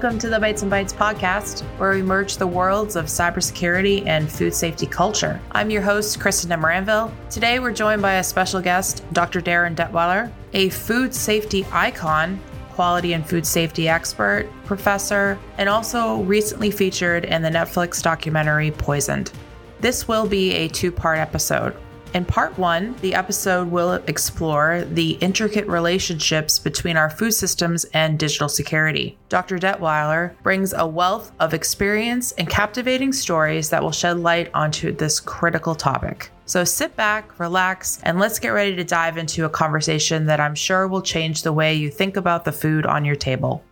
Welcome to the Bites and Bytes podcast, where we merge the worlds of cybersecurity and food safety culture. I'm your host, Kristen Moranville. Today, we're joined by a special guest, Dr. Darin Detwiler, a food safety icon, quality and food safety expert, professor, and also recently featured in the Netflix documentary Poisoned. This will be a two part episode. In part one, the episode will explore the intricate relationships between our food systems and digital security. Dr. Detwiler brings a wealth of experience and captivating stories that will shed light onto this critical topic. So sit back, relax, and let's get ready to dive into a conversation that I'm sure will change the way you think about the food on your table.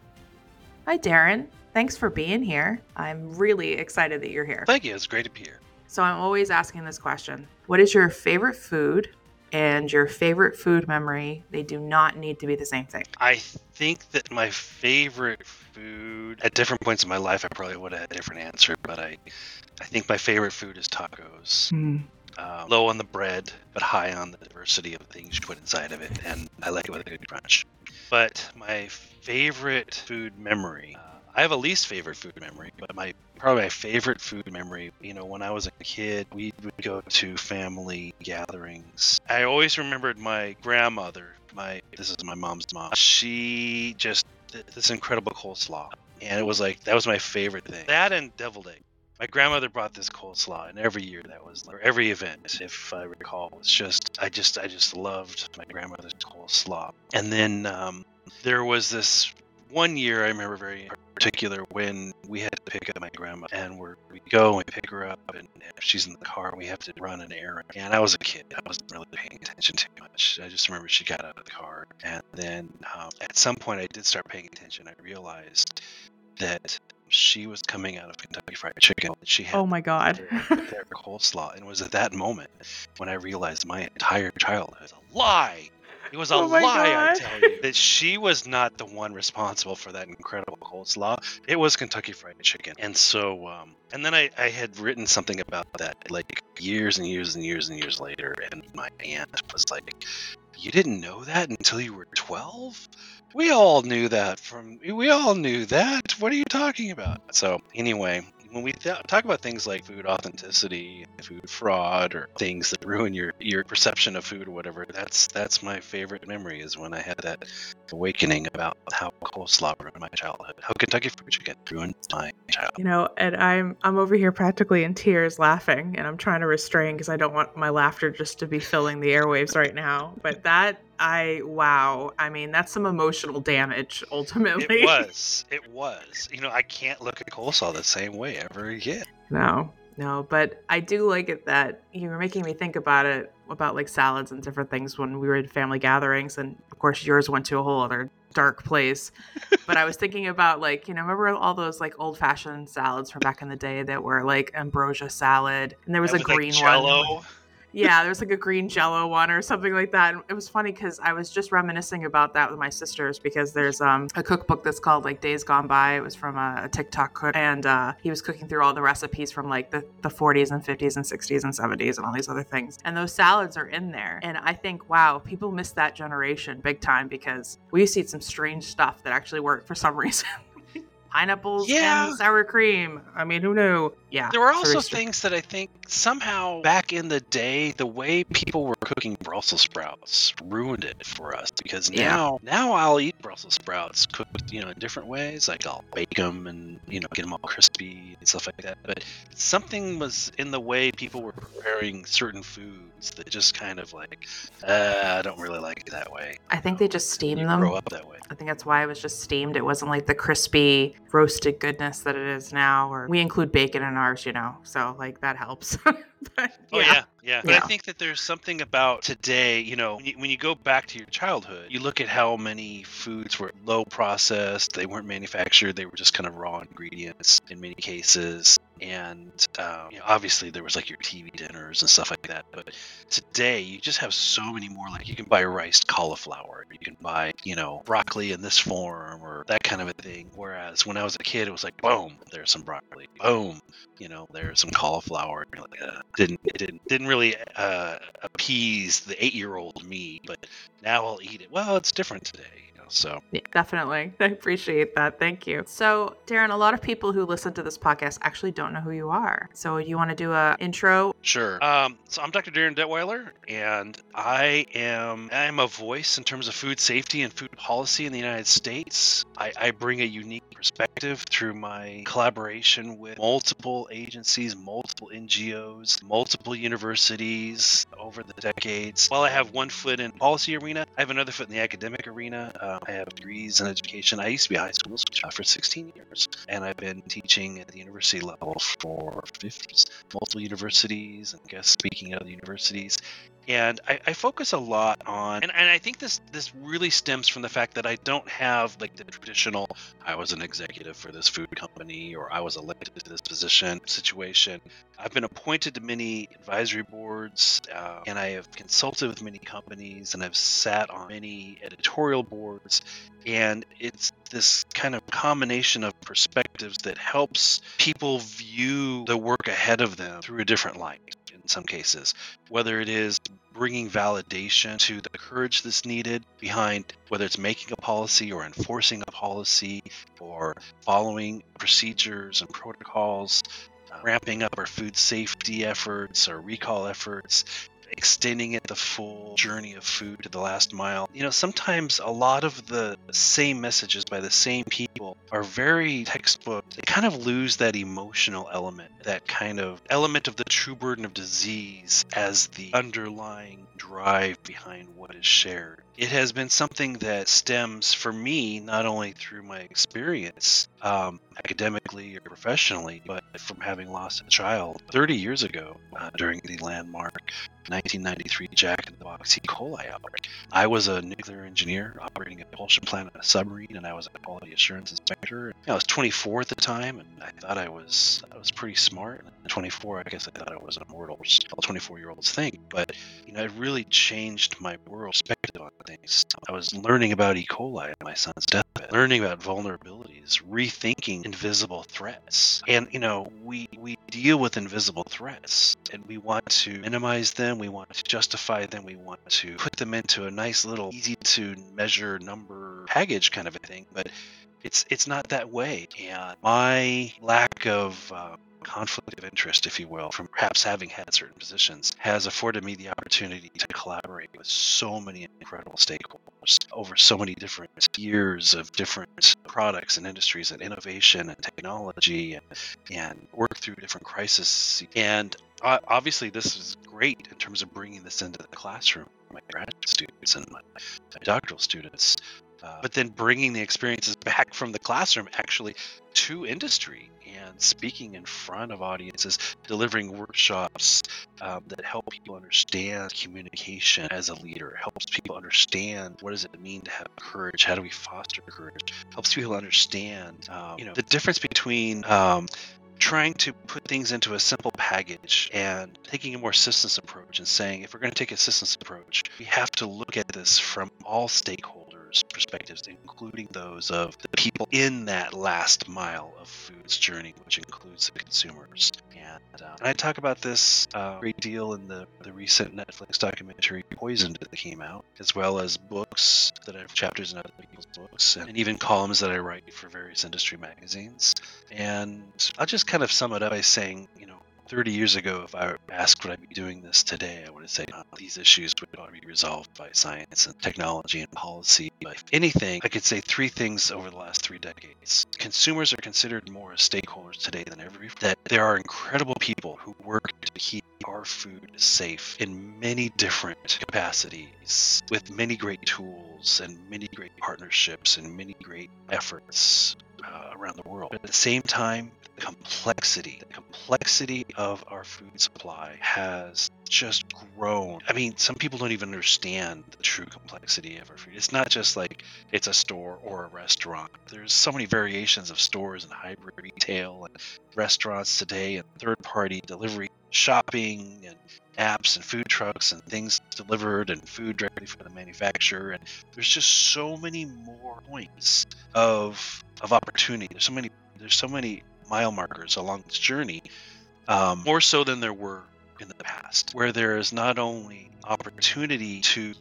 Hi, Darin. Thanks for being here. I'm really excited that you're here. Thank you. It's great to be here. So I'm always asking this question What is your favorite food and your favorite food memory? They do not need to be the same thing. I think that my favorite food at different points in my life, I probably would have had a different answer, but I, I think my favorite food is tacos. Mm. Uh, low on the bread, but high on the diversity of things you put inside of it, and I like it with a good crunch. But my favorite food memory, uh, I have a least favorite food memory, but my probably my favorite food memory. You know, when I was a kid, we would go to family gatherings. I always remembered my grandmother. My this is my mom's mom. She just this incredible coleslaw, and it was like that was my favorite thing. That and deviled egg. My grandmother brought this coleslaw, and every year that was, or every event, if I recall, was just I just I just loved my grandmother's coleslaw. And then um, there was this one year I remember very particular when we had to pick up my grandma and we're, we go and we pick her up and if she's in the car we have to run an errand. And i was a kid. I wasn't really paying attention too much. I just remember she got out of the car and then um, at some point i did start paying attention. I realized that she was coming out of Kentucky Fried Chicken. She had oh my god, their, their coleslaw, and it was at that moment when I realized my entire childhood was a lie. It was a Oh lie, I tell you, that she was not the one responsible for that incredible coleslaw. It was Kentucky Fried Chicken. And so, um, and then I, I had written something about that like years and years and years and years later. And my aunt was like, You didn't know that until you were 12? We all knew that from, we all knew that. What are you talking about? So, anyway, when we th- talk about things like food authenticity, food fraud, or things that ruin your, your perception of food or whatever, that's that's my favorite memory is when I had that awakening about how coleslaw ruined my childhood, how Kentucky Fried Chicken ruined my childhood. You know, and I'm I'm over here practically in tears laughing, and I'm trying to restrain because I don't want my laughter just to be filling the airwaves right now. But that I wow, I mean that's some emotional damage ultimately. It was, it was. You know, I can't look at coleslaw the same way ever again. No, no, but I do like it that you were making me think about it about like salads and different things when we were at family gatherings, and of course yours went to a whole other dark place. but I was thinking about like you know remember all those like old fashioned salads from back in the day that were like ambrosia salad, and there was That a green like one. Yeah, there was like a green jello one or something like that. And it was funny because I was just reminiscing about that with my sisters because there's um, a cookbook that's called like Days Gone By. It was from a, a TikTok cook, and uh, he was cooking through all the recipes from like the, the 40s and 50s and 60s and 70s and all these other things. And those salads are in there. And I think, wow, people miss that generation big time because we used to eat some strange stuff that actually worked for some reason. Pineapples Yeah. and sour cream. I mean, who knew? Yeah. There were also str- things that I think somehow back in the day, the way people were cooking Brussels sprouts ruined it for us because Yeah. now now I'll eat Brussels sprouts cooked you know in different ways. Like I'll bake them and you know get them all crispy and stuff like that. But something was in the way people were preparing certain foods that just kind of like uh, I don't really like it that way. I think they just steam them. grow up that way. I think that's why it was just steamed. It wasn't like the crispy roasted goodness that it is now. Or we include bacon in ours, you know, so like that helps. but, Oh yeah, yeah. But Yeah. I think that there's something about today. You know, when you, when you go back to your childhood, you look at how many foods were low processed. They weren't manufactured. They were just kind of raw ingredients in many cases. And um, you know, obviously there was like your TV dinners and stuff like that. But today you just have so many more. Like you can buy rice cauliflower. You can buy you know broccoli in this form that kind of a thing. Whereas when I was a kid, it was like boom, there's some broccoli. Boom, you know, there's some cauliflower. Like, uh, didn't it didn't didn't really uh, appease the eight year old me, but now I'll eat it. Well, it's different today. So yeah, definitely, I appreciate that. Thank you. So Darin, a lot of people who listen to this podcast actually don't know who you are. So do you want to do a intro? Sure. Um, so I'm Dr. Darin Detwiler, and I am I'm a voice in terms of food safety and food policy in the United States. I, I bring a unique perspective through my collaboration with multiple agencies, multiple NGOs, multiple universities over the decades. While I have one foot in policy arena, I have another foot in the academic arena. I have degrees in education. I used to be a high school teacher for 16 years, and I've been teaching at the university level for 50 multiple universities and guest speaking at other universities and I, I, focus a lot on and, and i think this this really stems from the fact that i don't have like the traditional i was an executive for this food company or i was elected to this position situation. I've been appointed to many advisory boards uh, and i have consulted with many companies and i've sat on many editorial boards. And it's this kind of combination of perspectives that helps people view the work ahead of them through a different light in some cases, whether it is bringing validation to the courage that's needed behind whether it's making a policy or enforcing a policy or following procedures and protocols, uh, ramping up our food safety efforts or recall efforts, extending it the full journey of food to the last mile. You know, sometimes a lot of the same messages by the same people are very textbook. They kind of lose that emotional element, that kind of element of the true burden of disease as the underlying drive behind what is shared. It has been something that stems for me not only through my experience um, academically or professionally, but from having lost a child 30 years ago uh, during the landmark 1993 Jack in the Box E. coli outbreak. I was a nuclear engineer operating a propulsion plant on a submarine, and I was a quality assurance inspector. I was 24 at the time, and I thought I was I was pretty smart. At 24, I guess I thought I was immortal. All 24 year olds think, but you know, it really changed my world perspective on things. I was learning about E. coli at my son's deathbed, learning about vulnerabilities, rethinking invisible threats, and you know, we we deal with invisible threats, and we want to minimize them we want to justify them, we want to put them into a nice little easy to measure number package kind of a thing. But it's it's not that way. And my lack of uh, conflict of interest, if you will, from perhaps having had certain positions, has afforded me the opportunity to collaborate with so many incredible stakeholders over so many different years of different products and industries and innovation and technology and, and work through different crises. And uh, obviously, this is great in terms of bringing this into the classroom my graduate students and my, my doctoral students. Uh, but then bringing the experiences back from the classroom actually to industry and speaking in front of audiences, delivering workshops um, that help people understand communication as a leader, helps people understand what does it mean to have courage, how do we foster courage, helps people understand, um, you know, the difference between um, trying to put things into a simple package and taking a more systems approach and saying if we're going to take a systems approach we have to look at this from all stakeholders perspectives, including those of the people in that last mile of food's journey, which includes the consumers. And, uh, and I talk about this uh, a uh, great deal in the, the recent Netflix documentary Poisoned that came out, as well as books that I have chapters in other people's books, and even columns that I write for various industry magazines. And I'll just kind of sum it up by saying, you know, 30 years ago, if I asked would I be doing this today, I would say uh, these issues would probably be resolved by science and technology and policy. But if anything, I could say three things over the last three decades. Consumers are considered more as stakeholders today than ever before. That there are incredible people who work to keep our food safe in many different capacities with many great tools and many great partnerships and many great efforts uh, around the world. But at the same time, the complexity, the complexity of our food supply has just grown. I mean, some people don't even understand the true complexity of our food. It's not just like it's a store or a restaurant. There's so many variations of stores and hybrid retail and restaurants today and third party delivery shopping and apps and food trucks and things delivered and food directly from the manufacturer and there's just so many more points of of opportunity there's so many there's so many mile markers along this journey um, more so than there were in the past where there is not only opportunity to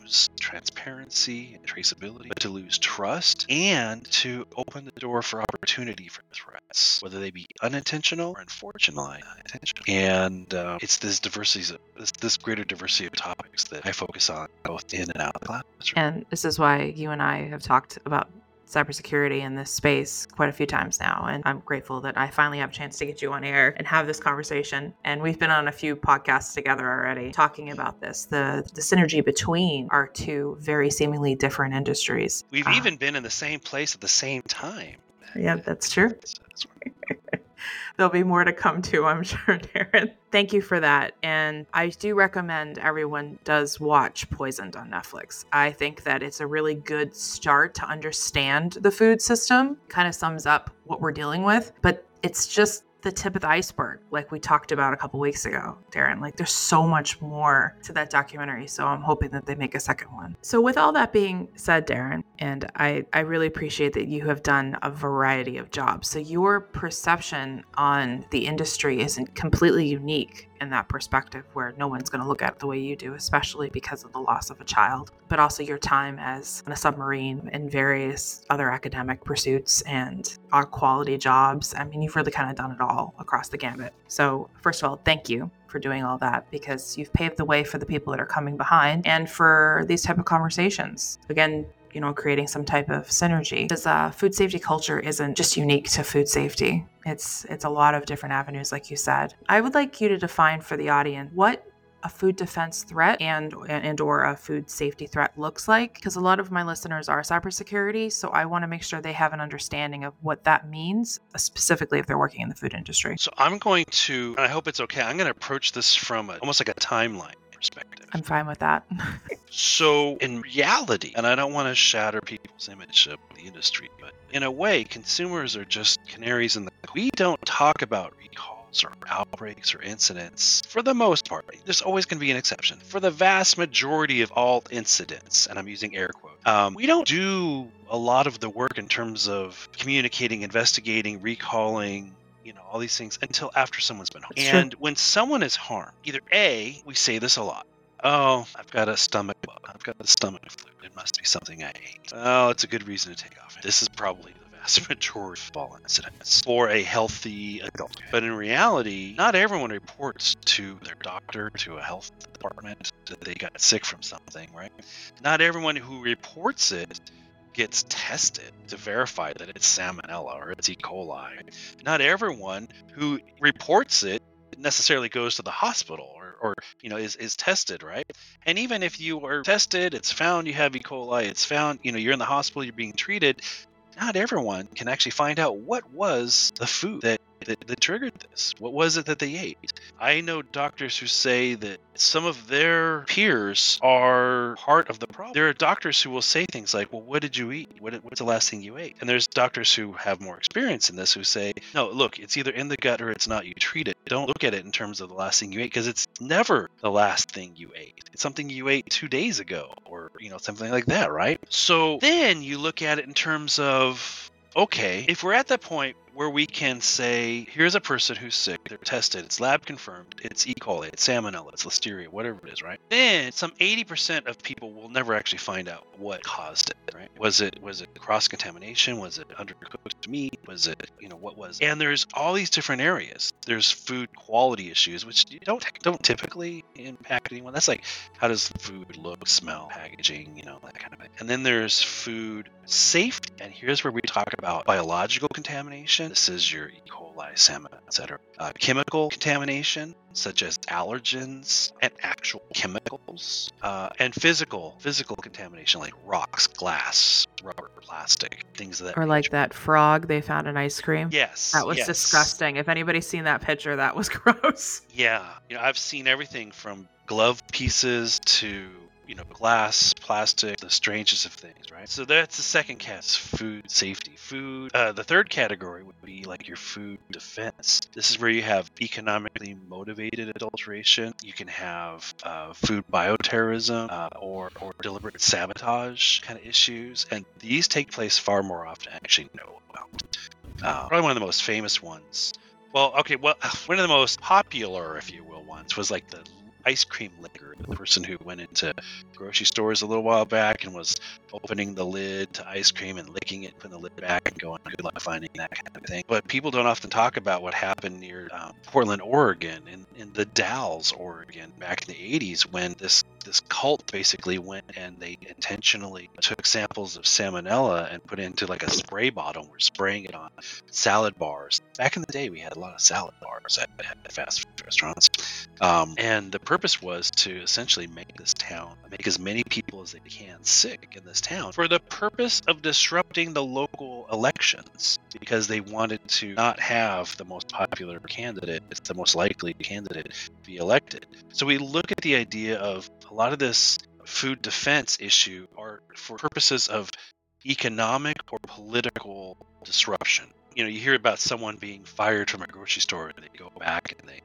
lose transparency and traceability, but to lose trust and to open the door for opportunity for threats, whether they be unintentional or unfortunately unintentional. And uh, it's this diversity, this, this greater diversity of topics that I focus on both in and out of the classroom. And this is why you and I have talked about cybersecurity in this space quite a few times now. And I'm grateful that I finally have a chance to get you on air and have this conversation. And we've been on a few podcasts together already talking about this the, the synergy between our two very seemingly different industries. We've uh, even been in the same place at the same time. Yeah, that's true. There'll be more to come to, I'm sure, Darin. Thank you for that. And I do recommend everyone does watch Poisoned on Netflix. I think that it's a really good start to understand the food system, kind of sums up what we're dealing with, but it's just the tip of the iceberg, like we talked about a couple weeks ago, Darin. Like there's so much more to that documentary. So I'm hoping that they make a second one. So with all that being said, Darin, and I, I really appreciate that you have done a variety of jobs. So your perception on the industry isn't completely unique in that perspective where no one's going to look at it the way you do, especially because of the loss of a child, but also your time as on a submarine and various other academic pursuits and our quality jobs. I mean, you've really kind of done it all across the gambit. So, first of all, thank you for doing all that because you've paved the way for the people that are coming behind and for these type of conversations. Again, you know, creating some type of synergy. Because uh, food safety culture isn't just unique to food safety. It's it's a lot of different avenues, like you said. I would like you to define for the audience what a food defense threat and and or a food safety threat looks like because a lot of my listeners are cybersecurity so i want to make sure they have an understanding of what that means specifically if they're working in the food industry so i'm going to i hope it's okay i'm going to approach this from a, almost like a timeline perspective. I'm fine with that. so, in reality, and I don't want to shatter people's image of the industry, but in a way, consumers are just canaries in the. We don't talk about recalls or outbreaks or incidents for the most part. There's always going to be an exception. For the vast majority of all incidents, and I'm using air quotes, um, we don't do a lot of the work in terms of communicating, investigating, recalling, you know, all these things until after someone's been harmed. and when someone is harmed, either A, we say this a lot. Oh, I've got a stomach bug. I've got a stomach flu. It must be something I ate. Oh, it's a good reason to take off. This is probably the vast majority of all incidents for a healthy adult. But in reality, not everyone reports to their doctor, to a health department, that they got sick from something, right? Not everyone who reports it gets tested to verify that it's salmonella or it's E. coli. Not everyone who reports it necessarily goes to the hospital or, or you know is, is tested right and even if you are tested it's found you have e coli it's found you know you're in the hospital you're being treated not everyone can actually find out what was the food that that, that triggered this? What was it that they ate? I know doctors who say that some of their peers are part of the problem. There are doctors who will say things like, Well, what did you eat? What, what's the last thing you ate? And there's doctors who have more experience in this who say, No, look, it's either in the gut or it's not. You treat it. Don't look at it in terms of the last thing you ate because it's never the last thing you ate. It's something you ate two days ago or, you know, something like that, right? So then you look at it in terms of okay, if we're at that point where we can say, here's a person who's sick, they're tested, it's lab confirmed, it's E. coli, it's salmonella, it's listeria, whatever it is, right? Then some 80% of people will never actually find out what caused it, right? Was it was it cross contamination? Was it undercooked meat? Was it, you know, what was it? And there's all these different areas. There's food quality issues, which don't don't typically impact anyone. That's like how does food look, smell, packaging, you know, that kind of thing. And then there's food safety. And here's where we talk about biological contamination this is your E. coli, salmon, etc. Uh, chemical contamination, such as allergens and actual chemicals, uh, and physical physical contamination like rocks, glass, rubber, plastic, things that. Or like that frog they found in ice cream. Yes, that was yes. disgusting. If anybody's seen that picture, that was gross. Yeah, you know I've seen everything from glove pieces to you know, glass, plastic, the strangest of things, right? So that's the second cat, food safety. Food. Uh, the third category would be like your food defense. This is where you have economically motivated adulteration. You can have uh, food bioterrorism uh, or or deliberate sabotage kind of issues, and these take place far more often. Actually about. Uh, probably one of the most famous ones. Well, okay, well, one of the most popular, if you will, ones was like the ice cream licker, the person who went into grocery stores a little while back and was opening the lid to ice cream and licking it, putting the lid back and going, good luck finding that kind of thing. But people don't often talk about what happened near um, Portland, Oregon, in, in the Dalles, Oregon, back in the 80s when this this cult basically went and they intentionally took samples of salmonella and put it into like a spray bottle. We're spraying it on salad bars. Back in the day, we had a lot of salad bars at, at fast food restaurants. Um, and the purpose was to essentially make this town, make as many people as they can sick in this town for the purpose of disrupting the local elections because they wanted to not have the most popular candidate, it's the most likely candidate, be elected. So we look at the idea of a lot of this food defense issue are for purposes of economic or political disruption. You know, you hear about someone being fired from a grocery store and they go back and they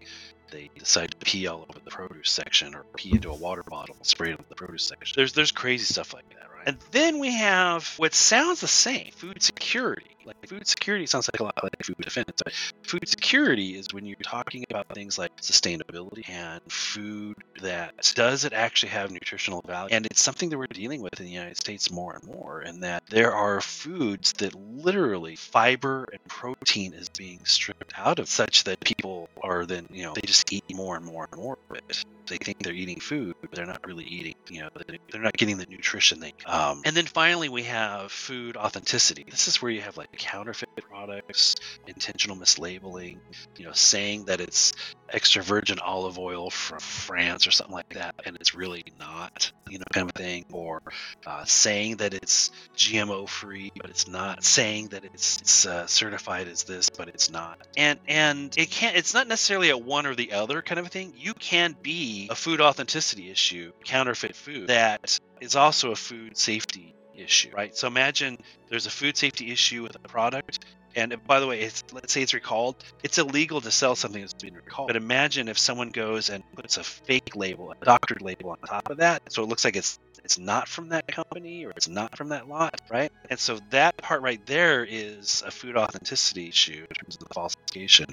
they decide to pee all over the produce section or pee into a water bottle spray it on the produce section. There's there's crazy stuff like that, right? And then we have what sounds the same, food security. Like food security sounds like a lot like food defense. But food security is when you're talking about things like sustainability and food that does it actually have nutritional value. And it's something that we're dealing with in the United States more and more, and that there are foods that literally fiber and protein is being stripped out of such that people are then, you know, they just eat more and more and more of it. They think they're eating food, but they're not really eating, you know, they're not getting the nutrition they um, and then finally we have food authenticity. This is where you have like counterfeit products, intentional mislabeling, you know, saying that it's extra virgin olive oil from France or something like that, and it's really not, you know, kind of thing, or uh, saying that it's GMO free, but it's not. Saying that it's, it's uh, certified as this, but it's not. And and it can't. It's not necessarily a one or the other kind of thing. You can be a food authenticity issue, counterfeit food that is also a food safety issue, right? So imagine there's a food safety issue with a product and by the way, it's, let's say it's recalled, it's illegal to sell something that's been recalled. But imagine if someone goes and puts a fake label, a doctored label on top of that, so it looks like it's it's not from that company or it's not from that lot, right? And so that part right there is a food authenticity issue in terms of the falsification.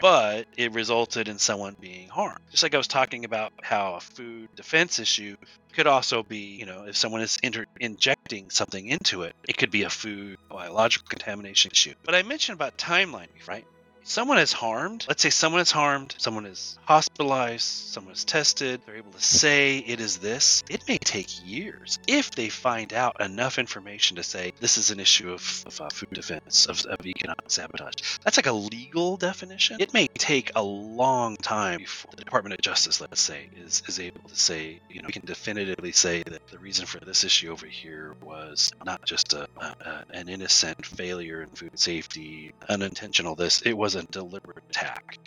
But it resulted in someone being harmed. Just like I was talking about how a food defense issue could also be, you know, if someone is inter- injecting something into it, it could be a food biological contamination issue. But I mentioned about timeline, right? Someone is harmed, let's say someone is harmed, someone is hospitalized, someone is tested, they're able to say it is this, it may take years if they find out enough information to say this is an issue of, of uh, food defense, of, of economic sabotage. That's like a legal definition. It may take a long time before the Department of Justice, let's say, is, is able to say, you know, we can definitively say that the reason for this issue over here was not just a, a an innocent failure in food safety, unintentional this, it was a deliberate attack.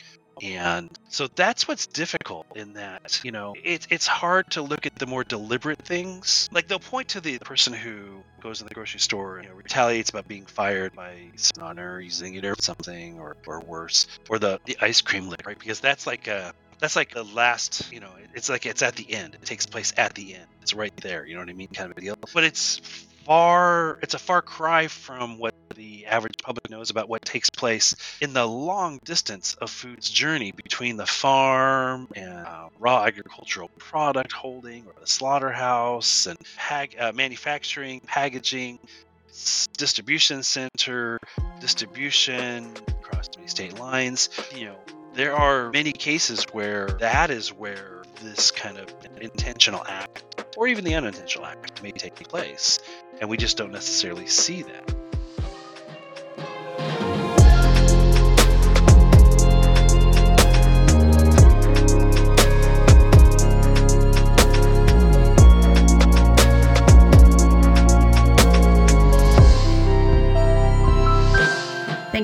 And so that's what's difficult in that, you know, it's it's hard to look at the more deliberate things. Like they'll point to the person who goes in the grocery store and you know, retaliates about being fired by some honor using it or something or, or worse. Or the, the ice cream lick, right? Because that's like a that's like the last, you know, it's like it's at the end. It takes place at the end. It's right there, you know what I mean? Kind of a deal. But it's far it's a far cry from what the average public knows about what takes place in the long distance of food's journey between the farm and uh, raw agricultural product holding or the slaughterhouse and uh, manufacturing, packaging, distribution center, distribution across many state lines. You know, there are many cases where that is where this kind of intentional act or even the unintentional act may take place, and we just don't necessarily see that.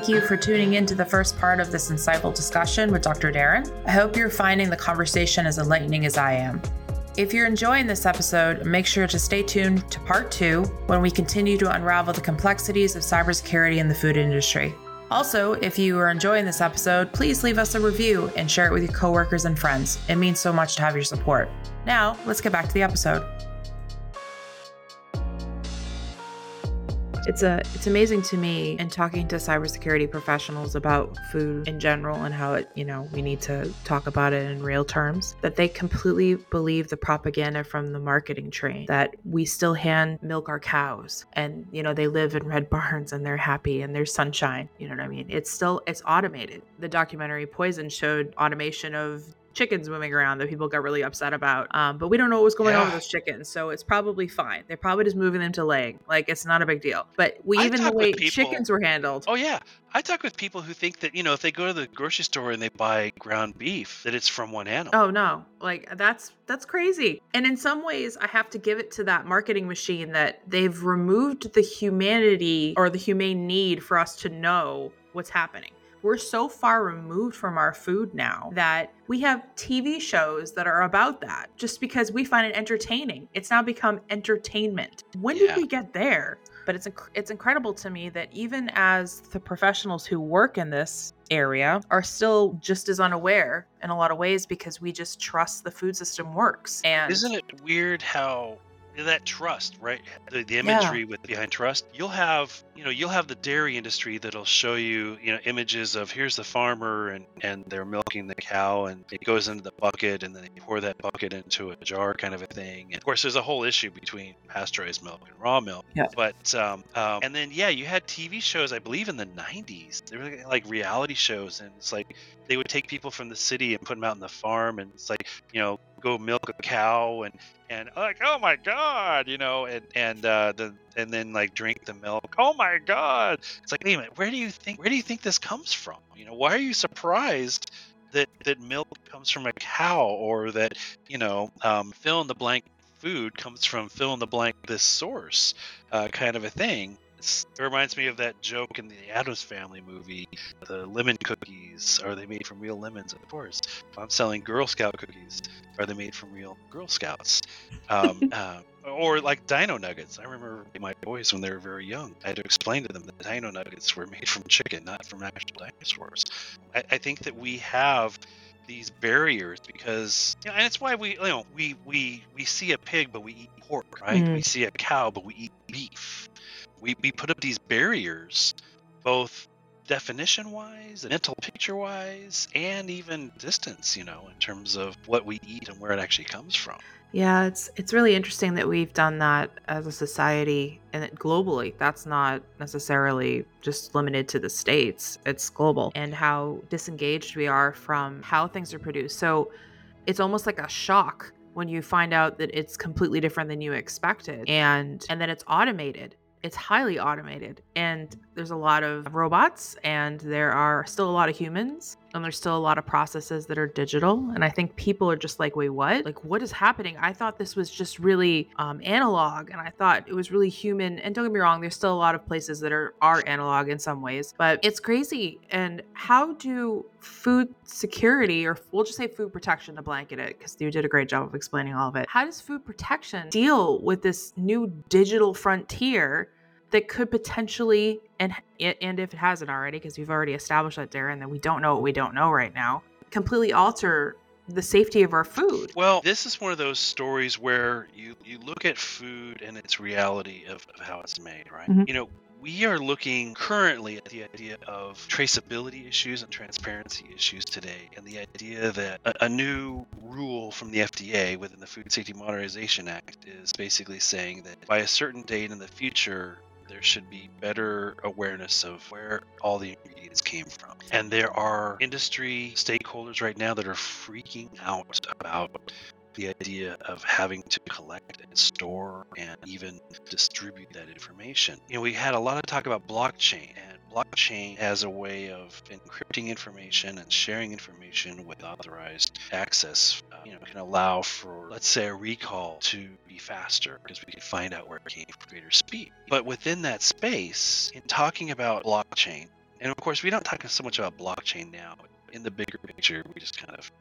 Thank you for tuning in to the first part of this insightful discussion with Dr. Darin. I hope you're finding the conversation as enlightening as I am. If you're enjoying this episode, make sure to stay tuned to part two when we continue to unravel the complexities of cybersecurity in the food industry. Also, if you are enjoying this episode, please leave us a review and share it with your coworkers and friends. It means so much to have your support. Now, let's get back to the episode. It's a it's amazing to me in talking to cybersecurity professionals about food in general and how it, you know, we need to talk about it in real terms that they completely believe the propaganda from the marketing train that we still hand milk our cows and you know they live in red barns and they're happy and there's sunshine. You know what I mean? It's still it's automated. The documentary Poison showed automation of chickens moving around that people got really upset about. Um, but we don't know what was going yeah. on with those chickens, so it's probably fine. They're probably just moving them to laying. Like it's not a big deal. But we I even the way people, chickens were handled. Oh yeah, I talk with people who think that you know if they go to the grocery store and they buy ground beef that it's from one animal. Oh no, like that's that's crazy. And in some ways, I have to give it to that marketing machine that they've removed the humanity or the humane need for us to know what's happening we're so far removed from our food now that we have TV shows that are about that just because we find it entertaining. It's now become entertainment. When yeah. did we get there? But it's inc- it's incredible to me that even as the professionals who work in this area are still just as unaware in a lot of ways because we just trust the food system works. And isn't it weird how that trust, right? The, the imagery yeah. with behind trust. You'll have, you know, you'll have the dairy industry that'll show you, you know, images of here's the farmer and and they're milking the cow and it goes into the bucket and then they pour that bucket into a jar, kind of a thing. And of course, there's a whole issue between pasteurized milk and raw milk. Yeah. But um, um, and then yeah, you had TV shows, I believe, in the '90s. They were like reality shows, and it's like they would take people from the city and put them out in the farm, and it's like you know go milk a cow and and like oh my god you know and and uh the and then like drink the milk. Oh my god. It's like wait a minute where do you think where do you think this comes from? You know why are you surprised that that milk comes from a cow or that you know um, fill in the blank food comes from fill in the blank this source uh, kind of a thing it reminds me of that joke in the Addams Family movie. The lemon cookies are they made from real lemons? Of course. If I'm selling Girl Scout cookies, are they made from real Girl Scouts? Um, uh, or like Dino Nuggets. I remember my boys when they were very young. I had to explain to them that Dino Nuggets were made from chicken, not from actual dinosaurs. I, I think that we have these barriers because you know, and it's why we you know we we we see a pig but we eat pork right mm. we see a cow but we eat beef we, we put up these barriers, both definition wise, and mental picture wise, and even distance, you know, in terms of what we eat and where it actually comes from. Yeah, it's it's really interesting that we've done that as a society and globally. That's not necessarily just limited to the states. It's global and how disengaged we are from how things are produced. So it's almost like a shock when you find out that it's completely different than you expected and and then it's automated it's highly automated and there's a lot of robots and there are still a lot of humans and there's still a lot of processes that are digital and i think people are just like wait what? Like what is happening? I thought this was just really um, analog and i thought it was really human and don't get me wrong there's still a lot of places that are are analog in some ways but it's crazy and how do food security or we'll just say food protection to blanket it because you did a great job of explaining all of it. How does food protection deal with this new digital frontier that could potentially and and if it hasn't already because we've already established that Darin that we don't know what we don't know right now completely alter the safety of our food. Well, this is one of those stories where you you look at food and its reality of, of how it's made, right? Mm-hmm. You know, we are looking currently at the idea of traceability issues and transparency issues today, and the idea that a, a, new rule from the FDA within the Food Safety Modernization Act is basically saying that by a certain date in the future, there should be better awareness of where all the ingredients came from. And there are industry stakeholders right now that are freaking out about the idea of having to collect and store and even distribute that information. You know, we had a lot of talk about blockchain and blockchain as a way of encrypting information and sharing information with authorized access, uh, you know, can allow for, let's say, a recall to be faster because we can find out where it came from greater speed. But within that space, in talking about blockchain, and of course, we don't talk so much about blockchain now. In the bigger picture, we just kind of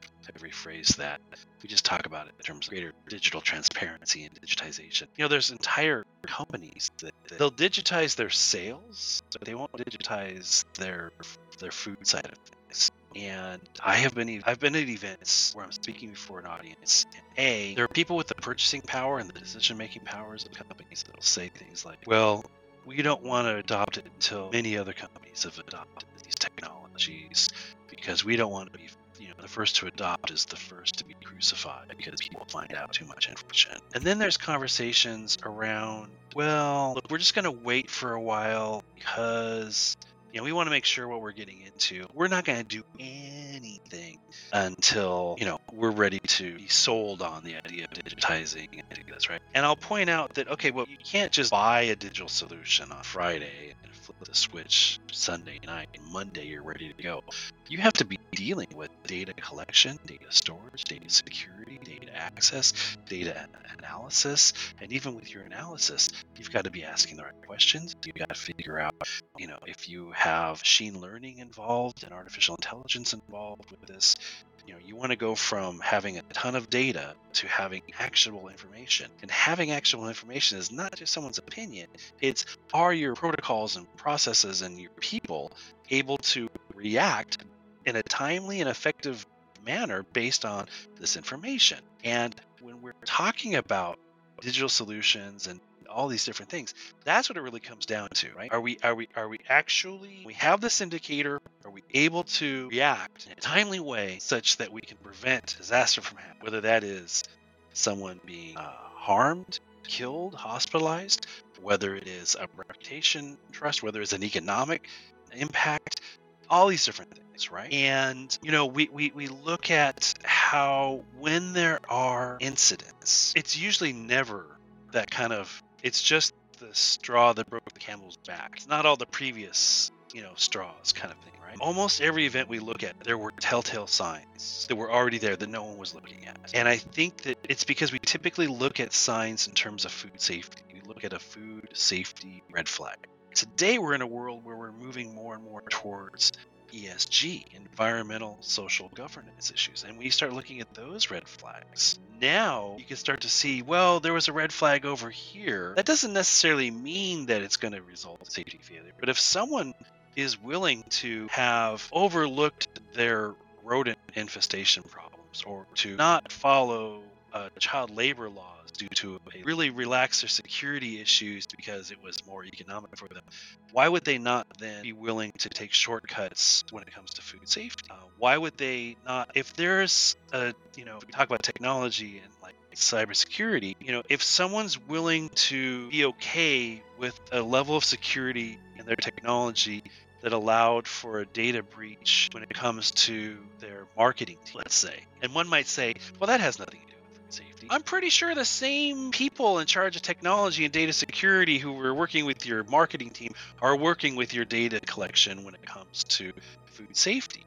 rephrase that. We just talk about it in terms of greater digital transparency and digitization. You know, there's entire companies that, that they'll digitize their sales, but they won't digitize their their food side of things. And I have been I've been at events where I'm speaking before an audience. And a there are people with the purchasing power and the decision making powers of companies that'll say things like, "Well, we don't want to adopt it until many other companies have adopted these technologies because we don't want to be you know the first to adopt is the first to be crucified because people find out too much information and then there's conversations around well look we're just going to wait for a while because you know, we want to make sure what we're getting into. We're not going to do anything until, you know, we're ready to be sold on the idea of digitizing this, right? And I'll point out that, okay, well, you can't just buy a digital solution on Friday and flip the switch Sunday night and Monday you're ready to go. You have to be dealing with data collection, data storage, data security, data access, data analysis, and even with your analysis, you've got to be asking the right questions. You've got to figure out, you know, if you have machine learning involved and artificial intelligence involved with this, you know, you want to go from having a ton of data to having actionable information. And having actionable information is not just someone's opinion, it's are your protocols and processes and your people able to react in a timely and effective manner based on this information. And when we're talking about digital solutions and all these different things that's what it really comes down to right are we are we are we actually we have this indicator are we able to react in a timely way such that we can prevent disaster from happening whether that is someone being uh, harmed killed hospitalized whether it is a reputation trust whether it's an economic impact all these different things, right? And, you know, we, we, we look at how when there are incidents, it's usually never that kind of, it's just the straw that broke the camel's back. It's not all the previous, you know, straws kind of thing, right? Almost every event we look at, there were telltale signs that were already there that no one was looking at. And I think that it's because we typically look at signs in terms of food safety. We look at a food safety red flag Today, we're in a world where we're moving more and more towards ESG, environmental social governance issues. And we start looking at those red flags. Now you can start to see, well, there was a red flag over here. That doesn't necessarily mean that it's going to result in safety failure. But if someone is willing to have overlooked their rodent infestation problems or to not follow child labor laws due to really relax their security issues because it was more economic for them. Why would they not then be willing to take shortcuts when it comes to food safety? Uh, why would they not? If there's a, you know, we talk about technology and like cybersecurity, you know, if someone's willing to be okay with a level of security in their technology that allowed for a data breach when it comes to their marketing let's say. And one might say, well, that has nothing to do safety. I'm pretty sure the same people in charge of technology and data security who were working with your marketing team are working with your data collection when it comes to food safety.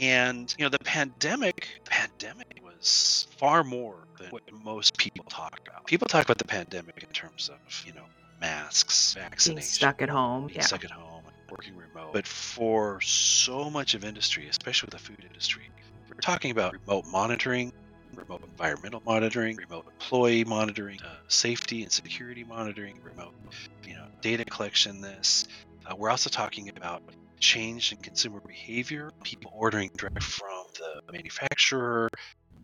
And you know, the pandemic pandemic was far more than what most people talk about. People talk about the pandemic in terms of, you know, masks, vaccination, being stuck at home, being yeah. stuck at home, working remote. But for so much of industry, especially the food industry, we're talking about remote monitoring, remote environmental monitoring, remote employee monitoring, uh, safety and security monitoring, remote, you know, data collection. This. Uh, we're also talking about change in consumer behavior, people ordering direct from the manufacturer,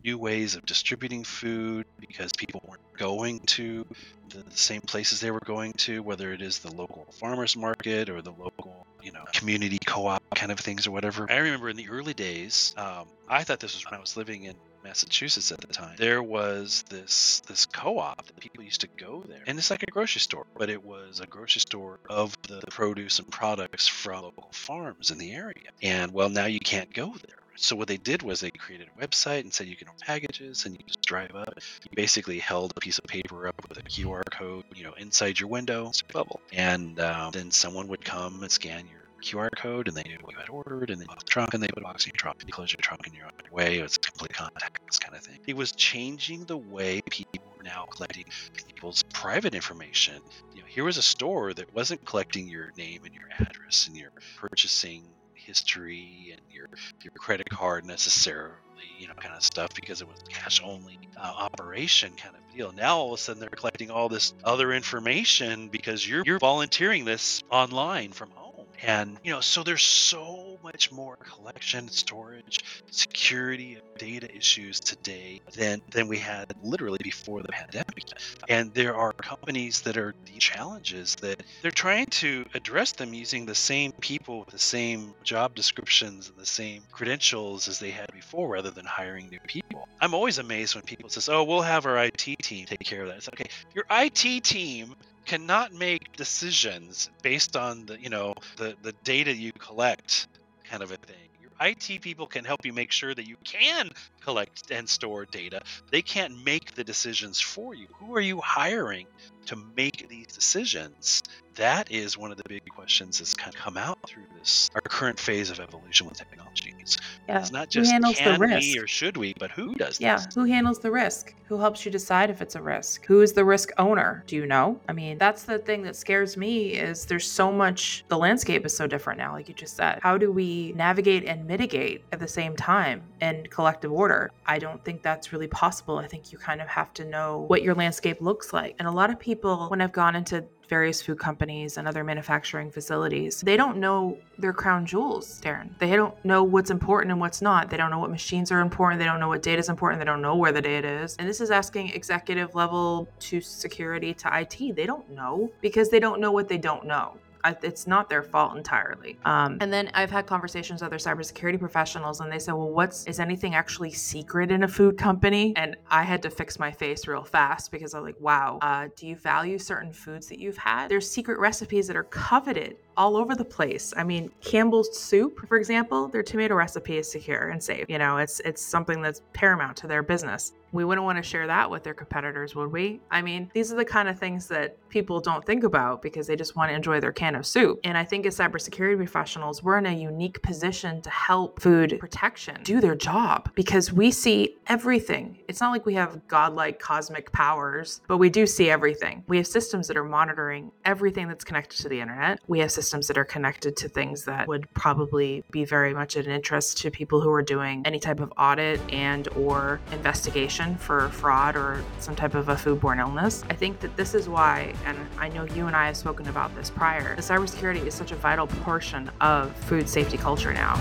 new ways of distributing food because people weren't going to the, same places they were going to, whether it is the local farmers market or the local, you know, community co-op kind of things or whatever. I remember in the early days, um, I thought this was when I was living in Massachusetts at the time, there was this this co-op that people used to go there, and it's like a grocery store, but it was a grocery store of the produce and products from local farms in the area. And well, now you can't go there. So what they did was they created a website and said you can order packages and you just drive up. You basically held a piece of paper up with a QR code, you know, inside your window, bubble, and um, then someone would come and scan your QR code and they knew what you had ordered and then the trunk and they put a box in your trunk and you close your trunk and you're on your way. It was complete contactless kind of thing. It was changing the way people were now collecting people's private information. You know, here was a store that wasn't collecting your name and your address and your purchasing history and your your credit card necessarily, you know, kind of stuff because it was cash only uh, operation kind of deal. Now all of a sudden they're collecting all this other information because you're you're volunteering this online from home. And, you know, so there's so much more collection, storage, security data issues today than, than we had literally before the pandemic. And there are companies that are the challenges that they're trying to address them using the same people with the same job descriptions and the same credentials as they had before rather than hiring new people. I'm always amazed when people says, "Oh, we'll have our IT team take care of that." It's okay. Your IT team cannot make decisions based on the you know the the data you collect kind of a thing your IT people can help you make sure that you can collect and store data. They can't make the decisions for you. Who are you hiring to make these decisions? That is one of the big questions that's kind of come out through this our current phase of evolution with technologies. Yeah. It's not just can risk? we or should we, but who does Yeah, this? who handles the risk? Who helps you decide if it's a risk? Who is the risk owner? Do you know? I mean, that's the thing that scares me is there's so much the landscape is so different now like you just said. How do we navigate and mitigate at the same time in collective order? I don't think that's really possible. I think you kind of have to know what your landscape looks like. And a lot of people when I've gone into various food companies and other manufacturing facilities, they don't know their crown jewels, Darin. They don't know what's important and what's not. They don't know what machines are important. They don't know what data is important. They don't know where the data is. And this is asking executive level to security to IT. They don't know because they don't know what they don't know. It's not their fault entirely. Um, and then I've had conversations with other cybersecurity professionals, and they said, "Well, what's is anything actually secret in a food company?" And I had to fix my face real fast because I'm like, "Wow, uh, do you value certain foods that you've had? There's secret recipes that are coveted all over the place. I mean, Campbell's soup, for example, their tomato recipe is secure and safe. You know, it's it's something that's paramount to their business. We wouldn't want to share that with their competitors, would we? I mean, these are the kind of things that people don't think about because they just want to enjoy their can of soup. And I think as cybersecurity professionals, we're in a unique position to help food protection do their job because we see everything. It's not like we have godlike cosmic powers, but we do see everything. We have systems that are monitoring everything that's connected to the internet. We have systems that are connected to things that would probably be very much an interest to people who are doing any type of audit and or investigation for fraud or some type of a foodborne illness. I think that this is why, and I know you and I have spoken about this prior, the cybersecurity is such a vital portion of food safety culture now.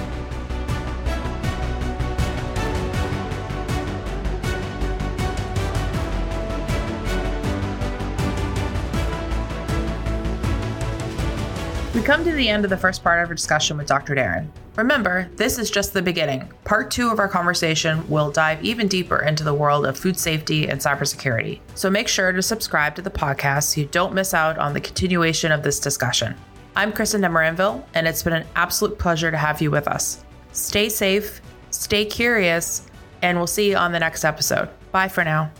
Come to the end of the first part of our discussion with Dr. Darin. Remember, this is just the beginning. Part two of our conversation will dive even deeper into the world of food safety and cybersecurity. So make sure to subscribe to the podcast so you don't miss out on the continuation of this discussion. I'm Kristen Demaranville, and it's been an absolute pleasure to have you with us. Stay safe, stay curious, and we'll see you on the next episode. Bye for now.